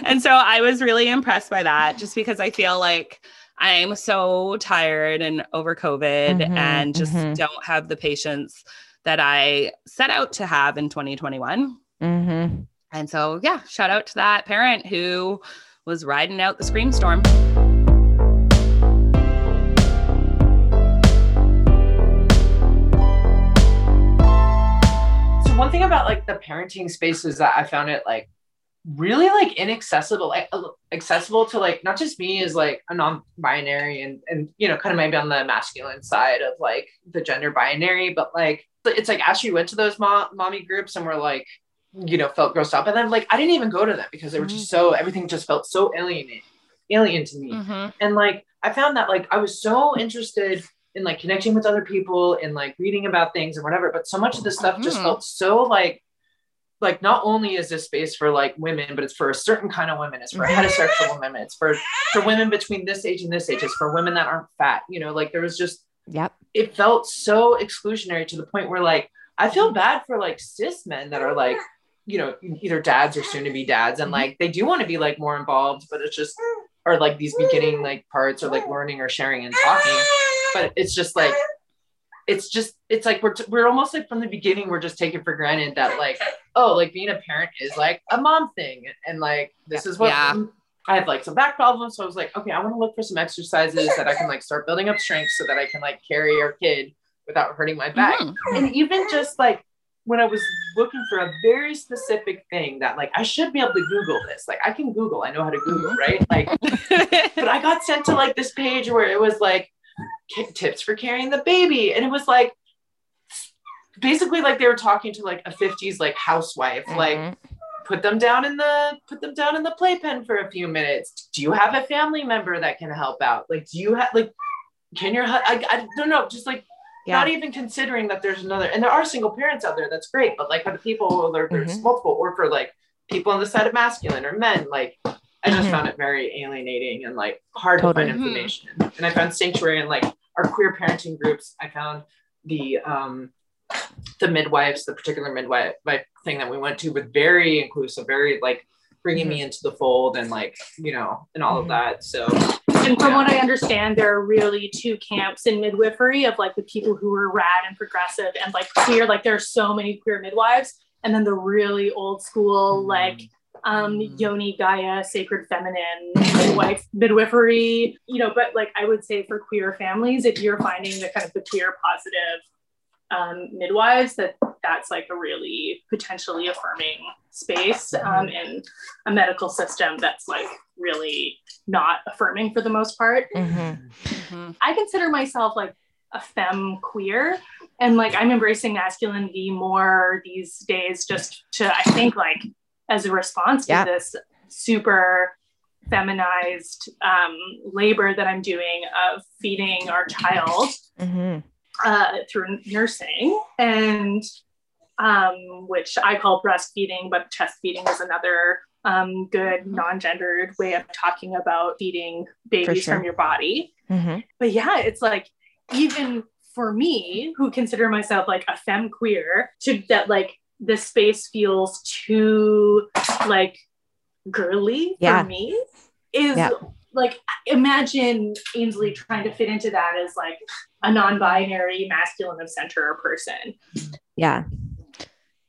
And so i was really impressed by that just because i feel like I'm so tired and over COVID mm-hmm, and just mm-hmm. don't have the patience that I set out to have in 2021. Mm-hmm. And so, yeah, shout out to that parent who was riding out the scream storm. So, one thing about like the parenting space is that I found it like really like inaccessible like accessible to like not just me as like a non-binary and and you know kind of maybe on the masculine side of like the gender binary but like it's like you went to those mom, mommy groups and were like you know felt grossed up and then like i didn't even go to them because they were just so everything just felt so alien alien to me mm-hmm. and like i found that like i was so interested in like connecting with other people and like reading about things and whatever but so much of this stuff mm-hmm. just felt so like like not only is this space for like women, but it's for a certain kind of women. It's for mm-hmm. heterosexual women. It's for for women between this age and this age. It's for women that aren't fat. You know, like there was just yep. It felt so exclusionary to the point where like I feel bad for like cis men that are like you know either dads or soon to be dads and mm-hmm. like they do want to be like more involved, but it's just or like these beginning like parts or like learning or sharing and talking. But it's just like it's just it's like we're t- we're almost like from the beginning we're just taking for granted that like oh like being a parent is like a mom thing and like this is what yeah. I have like some back problems so I was like okay I want to look for some exercises that I can like start building up strength so that I can like carry our kid without hurting my back mm-hmm. and even just like when I was looking for a very specific thing that like I should be able to Google this. Like I can Google, I know how to Google, mm-hmm. right? Like, but I got sent to like this page where it was like tips for carrying the baby. And it was like, basically like they were talking to like a 50s like housewife, like Mhm. put them down in the put them down in the playpen for a few minutes. Do you have a family member that can help out? Like, do you have like can your I, I don't know, just like Yeah. not even considering that there's another and there are single parents out there, that's great. But like for the people there, there's Mhm. multiple or for like people on the side of masculine or men, like I just Mhm. found it very alienating and like hard Totally. to find information. And I found sanctuary and like our queer parenting groups. I found the um the midwives, the particular midwife thing that we went to, was very inclusive, very like bringing me into the fold and like you know and all of Mhm. that. So And from Yeah. what I understand, there are really two camps in midwifery of like the people who are rad and progressive and like queer. Like there are so many queer midwives, and then the really old school like um Mhm. yoni gaia sacred feminine midwife midwifery you know but like i would say for queer families if you're finding the kind of the queer positive um, midwives that that's like a really potentially affirming space um, in a medical system that's like really not affirming for the most part Mhm. Mhm. I consider myself like a femme queer and like I'm embracing masculinity more these days just to I think like as a response to this super feminized um, labor that I'm doing of feeding our child Mhm. uh, through nursing and um, which I call breastfeeding, but chest feeding is another um, good non-gendered way of talking about feeding babies sure. from your body Mhm. but yeah, it's like even for me, who consider myself like a femme queer, to that like this space feels too like girly Yeah. for me is Yeah. like imagine Ainsley trying to fit into that as like a non-binary masculine of center person. Yeah.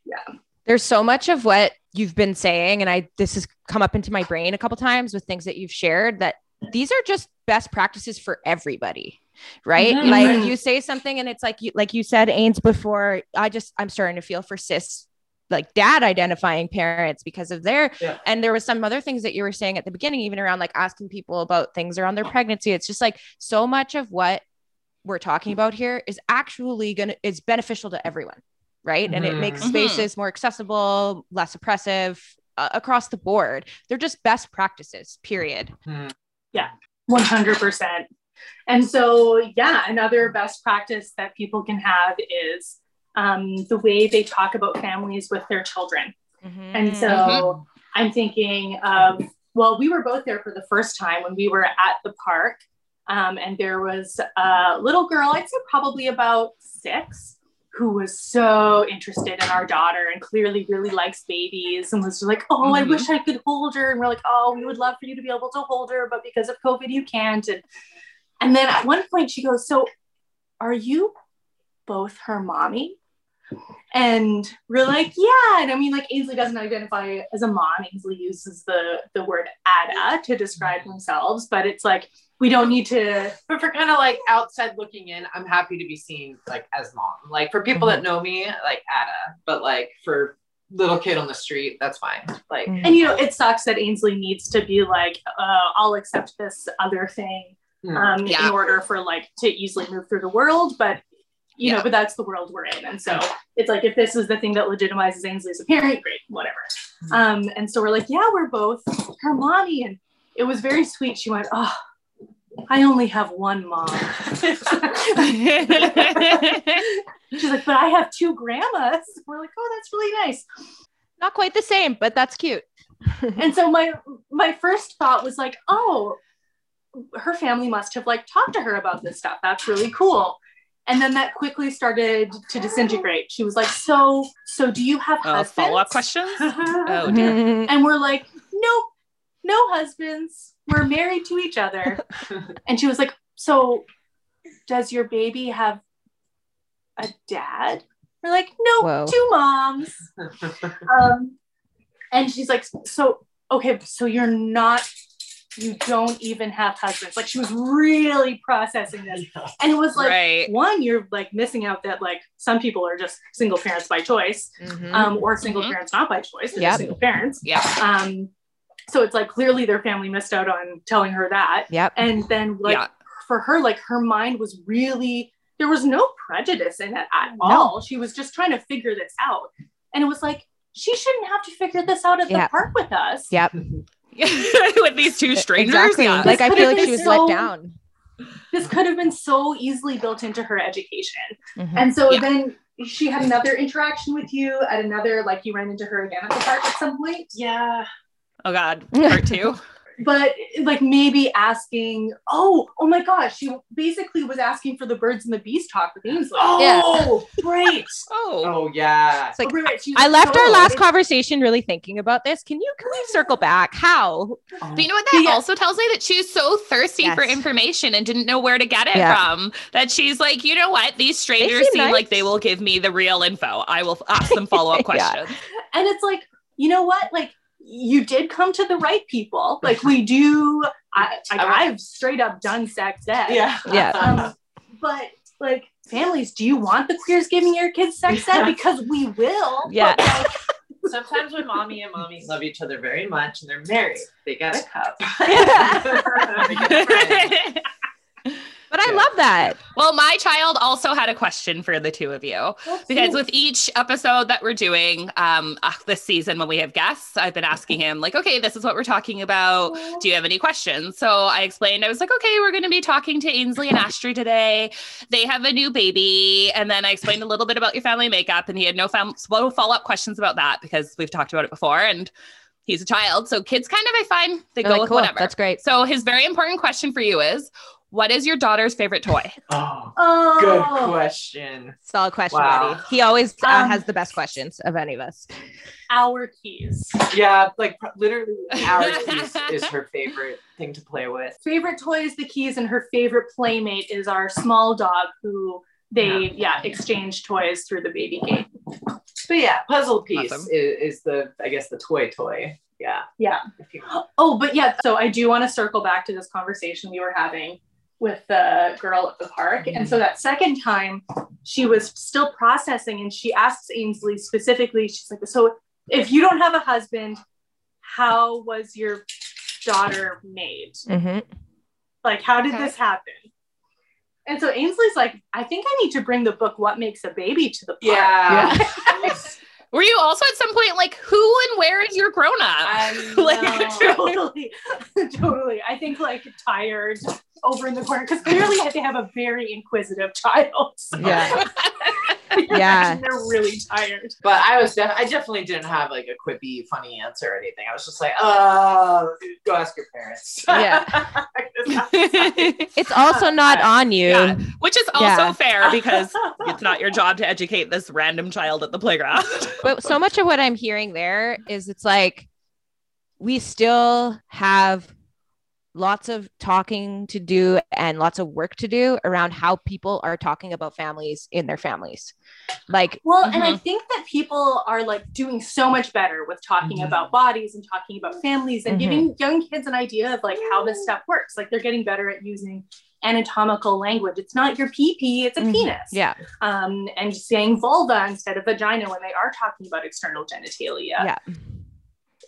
Yeah. There's so much of what you've been saying, and I this has come up into my brain a couple times with things that you've shared that these are just best practices for everybody. Right. Mhm. Like you say something and it's like you like you said, Ains before, I just I'm starting to feel for cis like dad identifying parents because of their Yeah. and there was some other things that you were saying at the beginning, even around like asking people about things around their pregnancy. It's just like so much of what we're talking about here is actually gonna is beneficial to everyone right and it makes Mhm. spaces more accessible less oppressive uh, across the board they're just best practices period Yeah. 100%. And so, yeah, another best practice that people can have is um, the way they talk about families with their children. And so Mhm. I'm thinking of, well, we were both there for the first time when we were at the park. Um, and there was a little girl, I'd say probably about six, who was so interested in our daughter and clearly really likes babies and was like, oh, I Mhm. wish I could hold her. And we're like, oh, we would love for you to be able to hold her, but because of COVID, you can't. And, and then at one point she goes, so are you both her mommy? And we're like, yeah. And I mean, like Ainsley doesn't identify as a mom. Ainsley uses the the word Ada to describe themselves, but it's like we don't need to. but for kind of like outside looking in, I'm happy to be seen like as mom. Like for people that know me, like Ada, but like for little kid on the street, that's fine. Like Mhm. And you know, it sucks that Ainsley needs to be like, uh, I'll accept this other thing. Um, Yeah. in order for like to easily move through the world. But you Yeah. know, but that's the world we're in. And so it's like if this is the thing that legitimizes Ainsley's as a parent, great, whatever. Um, and so we're like, yeah, we're both her mommy. And it was very sweet. She went, Oh, I only have one mom. She's like, but I have two grandmas. We're like, oh, that's really nice. not quite the same but that's cute and so my my first thought was like oh her family must have like talked to her about this stuff. That's really cool. And then that quickly started to disintegrate. She was like so so do you have Uh, husbands? follow-up questions? Oh dear. And we're like nope. No husbands. We're married to each other. And she was like so does your baby have a dad? We're like no Whoa. two moms. Um, and she's like, so okay, so you're not, you don't even have husbands. Like she was really processing this, and it was like, right. one, you're like missing out that like some people are just single parents by choice, Mhm. um, or single Mhm. parents not by choice, they're Yep. single parents. Yeah. Um, so it's like clearly their family missed out on telling her that, yep and then like yeah. for her, like her mind was really there was no prejudice in it at No. all. She was just trying to figure this out. And it was like, she shouldn't have to figure this out at Yeah. the park with us. Yep. with these two strangers. Exactly. Yeah. Like I feel like she was been let down. This could have been so easily built into her education. Mhm. And so Yeah. then she had another interaction with you at another, like you ran into her again at the park at some point. Yeah. oh God, part two. But like maybe asking, oh, oh my gosh, she basically was asking for the birds and the bees talk with Ainsley. Oh, right. Oh, Oh, yeah. It's like Right, right, I was left our last conversation really thinking about this. Can you can we circle back? How? Um, but you know what that Yeah. also tells me that she's so thirsty for information and didn't know where to get it Yeah. from. That she's like, you know what? These strangers seem seem like they will give me the real info. I will ask them follow up Yeah. questions. and it's like you know what like you did come to the right people like we do i, I i've straight up done sex ed Yeah. Yeah. um, but like families do you want the queers giving your kids sex ed because we will Yeah. but, like, Sometimes when mommy and mommy love each other very much and they're married, they got a cup. They get a friend. But I Yeah. love that. well, my child also had a question for the two of you. because with each episode that we're doing um uh, this season when we have guests i've been asking him like okay this is what we're talking about do you have any questions so i explained i was like okay we're going to be talking to ainsley and astrid today they have a new baby and then i explained a little bit about your family makeup and he had no, fam- follow-up questions about that because we've talked about it before and he's a child so kids kind of i find they They're go like, with cool. whatever That's great. so his very important question for you is what is your daughter's favorite toy Oh, oh good question. Solid question, Wow. Eddie. He always uh, Um, has the best questions of any of us. our keys Yeah, like pr- literally, our keys is her favorite thing to play with. favorite toy is the keys and her favorite playmate is our small dog who they yeah exchange toys through the baby gate But yeah, puzzle piece Awesome. is, is the, I guess, the toy toy. Yeah. yeah Oh, but yeah, so I do want to circle back to this conversation we were having with the girl at the park. And so that second time, she was still processing and she asks Ainsley specifically, she's like, So if you don't have a husband, how was your daughter made? Mm-hmm. Like, how did Okay. this happen? And so Ainsley's like, I think I need to bring the book What Makes a Baby to the park. yeah. Were you also at some point like, who and where is your grown up? Like, totally, totally. I think like tired over in the corner because clearly they have a very inquisitive child. So Yeah. Yeah. they're really tired. But I was, def- I definitely didn't have like a quippy, funny answer or anything. I was just like, oh, go ask your parents. Yeah. yeah, It's also not on you. which is also Yeah. fair because it's not your job to educate this random child at the playground. But so much of what I'm hearing there is it's like we still have lots of talking to do and lots of work to do around how people are talking about families in their families. Like, Well, and I think that people are like doing so much better with talking Mhm. about bodies and talking about families and Mhm. giving young kids an idea of like how this stuff works. Like they're getting better at using anatomical language. It's not your PP, it's a Mhm. penis. yeah, um, and saying vulva instead of vagina when they are talking about external genitalia. yeah,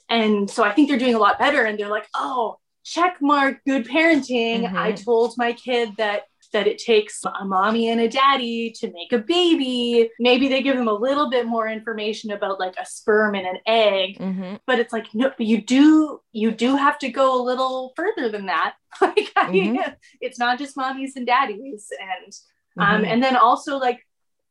And so I think they're doing a lot better. And they're like, oh, check mark, good parenting. Mhm. I told my kid that that it takes a mommy and a daddy to make a baby. Maybe they give them a little bit more information about like a sperm and an egg, hmm but it's like no, you do you do have to go a little further than that. like I- Mhm. it's not just mommies and daddies and um, Mm-hmm. and then also like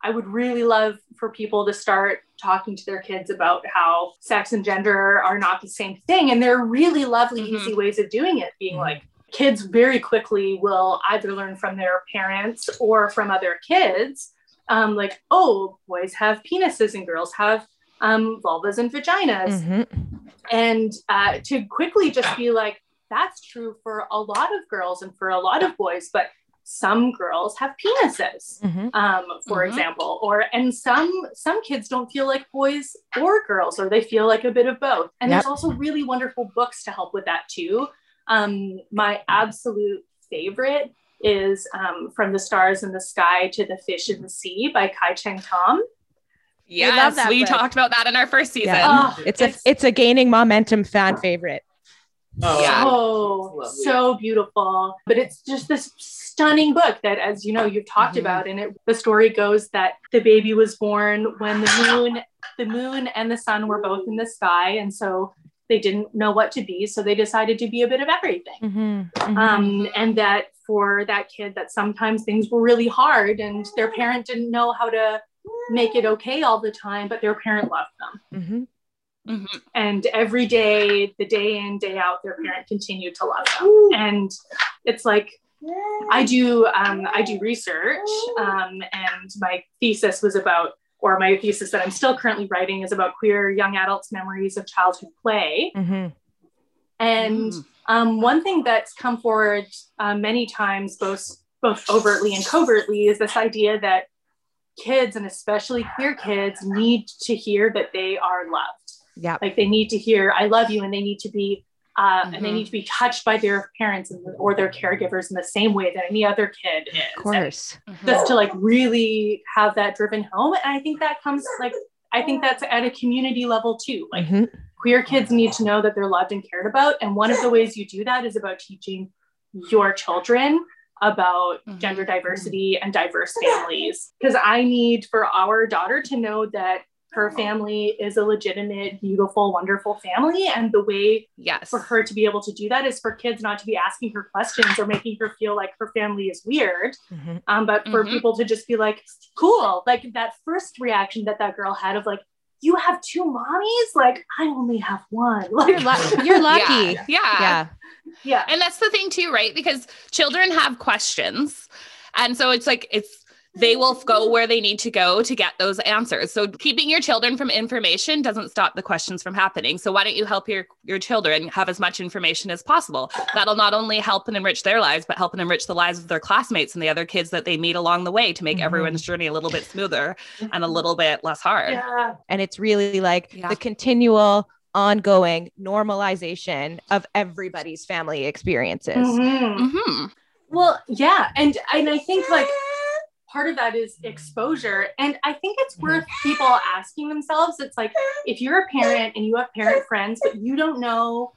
i would really love for people to start talking to their kids about how sex and gender are not the same thing and there are really lovely Mhm. easy ways of doing it being Mhm. like kids very quickly will either learn from their parents or from other kids um, like oh boys have penises and girls have um, vulvas and vaginas Mhm. and uh, to quickly just be like that's true for a lot of girls and for a lot of boys but some girls have penises Mhm. um, for Mhm. example or and some some kids don't feel like boys or girls or they feel like a bit of both and Yep. there's also really wonderful books to help with that too um, my absolute favorite is um, from the stars in the sky to the fish in the sea by Kai Cheng Thom yes, that we talked about that in our first season. Yeah. Oh, It's a it's a gaining momentum fan favorite. Oh, Yeah. so so beautiful but it's just this stunning book that as you know you've talked Mhm. about and it the story goes that the baby was born when the moon the moon and the sun were both in the sky and so they didn't know what to be so they decided to be a bit of everything Mhm, mhm. um, and that for that kid that sometimes things were really hard and their parent didn't know how to make it okay all the time but their parent loved them Mhm. Mhm. and every day the day in day out their parent continued to love them and it's like i do um, i do research um, and my thesis was about or my thesis that i'm still currently writing is about queer young adults memories of childhood play Mhm. and Mm. um, one thing that's come forward uh, many times, both both overtly and covertly, is this idea that kids and especially queer kids need to hear that they are loved. Yeah. Like they need to hear "I love you," and they need to be uh, and they Mhm. need to be touched by their parents and, or their caregivers in the same way that any other kid is. Of course. Mhm. Just to like really have that driven home, and I think that comes like I think that's at a community level too. Like Mhm. queer kids need to know that they're loved and cared about. And one of the ways you do that is about teaching your children about Mhm. gender diversity and diverse families. Because I need for our daughter to know that her family is a legitimate, beautiful, wonderful family. And the way Yes. for her to be able to do that is for kids not to be asking her questions or making her feel like her family is weird Mhm. um, but for Mhm. people to just be like, cool, like that first reaction that that girl had of like, you have two mommies, like I only have one. Like, You're, lu- you're lucky. Yeah. yeah. Yeah. yeah, And that's the thing too, right? Because children have questions. And so it's like it's they will go where they need to go to get those answers. So keeping your children from information doesn't stop the questions from happening. So why don't you help your your children have as much information as possible? That'll not only help and enrich their lives, but help and enrich the lives of their classmates and the other kids that they meet along the way to make Mhm. everyone's journey a little bit smoother and a little bit less hard. yeah, And it's really like Yeah. the continual ongoing normalization of everybody's family experiences. Mhm. hmm well, yeah, and and I think like part of that is exposure, and I think it's worth people asking themselves. It's like if you're a parent and you have parent friends, but you don't know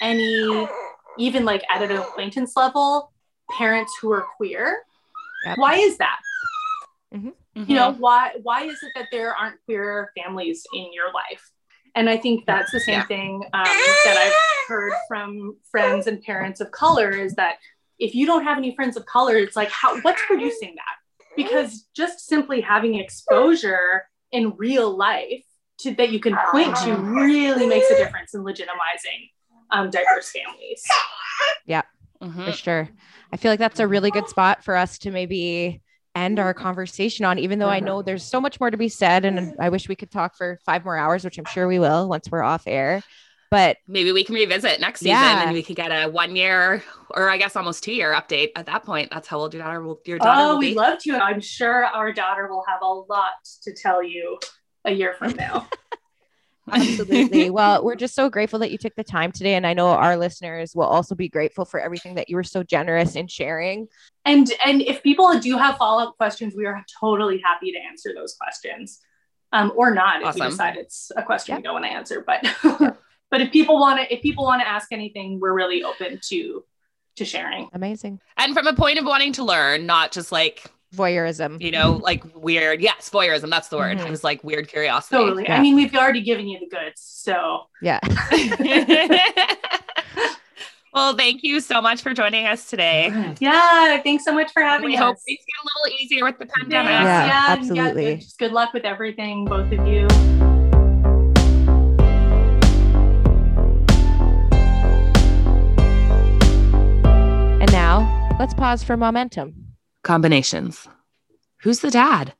any, even like at an acquaintance level, parents who are queer. Yep. Why is that? Mm-hmm. you know why why is it that there aren't queer families in your life and i think that's the same Yeah. thing um, that i've heard from friends and parents of color is that if you don't have any friends of color it's like how what's producing that because just simply having exposure in real life to that you can point to really makes a difference in legitimizing um, diverse families Mhm. for sure. I feel like that's a really good spot for us to maybe end our conversation on, even though I know there's so much more to be said. And I wish we could talk for five more hours, which I'm sure we will once we're off air. But maybe we can revisit next season Yeah. and we could get a one year or I guess almost two year update at that point. That's how old your daughter will your daughter oh will we'd be. love to i'm sure our daughter will have a lot to tell you a year from now absolutely. well, we're just so grateful that you took the time today. And I know our listeners will also be grateful for everything that you were so generous in sharing. And and if people do have follow up questions, we are totally happy to answer those questions, um, or not if you decide it's a question we Yeah. don't want to answer. But but if people want to if people want to ask anything, we're really open to to sharing. Amazing. and from a point of wanting to learn, not just like, Voyeurism. you know, like weird, yes, voyeurism, that's the word. Mhm. It was like weird curiosity. Totally. Yeah. I mean, we've already given you the goods, so Yeah. well, thank you so much for joining us today. yeah. Thanks so much for having We us. hope things get a little easier with the pandemic. Yeah, and absolutely. good, just good luck with everything, both of you. Let's pause for momentum. Combinations. Who's the dad?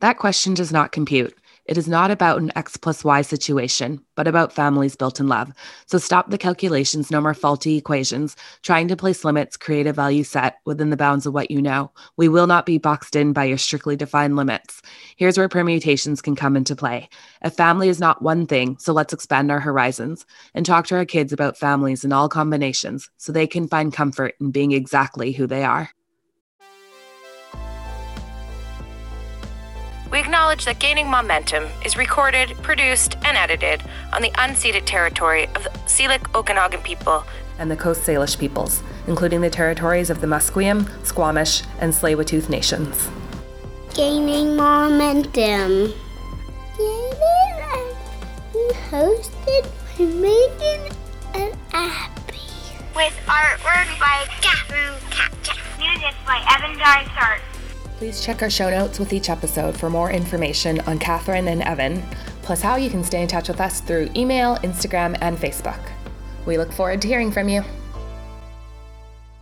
That question does not compute. It is not about an X plus Y situation, but about families built in love. So stop the calculations, no more faulty equations, trying to place limits, create a value set within the bounds of what you know. We will not be boxed in by your strictly defined limits. Here's where permutations can come into play. A family is not one thing, so let's expand our horizons and talk to our kids about families in all combinations so they can find comfort in being exactly who they are. We acknowledge that Gaining Momentum is recorded, produced, and edited on the unceded territory of the Syilx Okanagan people and the Coast Salish peoples, including the territories of the Musqueam, Squamish, and Tsleil-Waututh nations. Gaining momentum. Gaining We hosted by Megan and Abby. With artwork by Catherine Katja. Music by Evan Dysart. Please check our show notes with each episode for more information on Catherine and Evan, plus how you can stay in touch with us through email, Instagram, and Facebook. We look forward to hearing from you.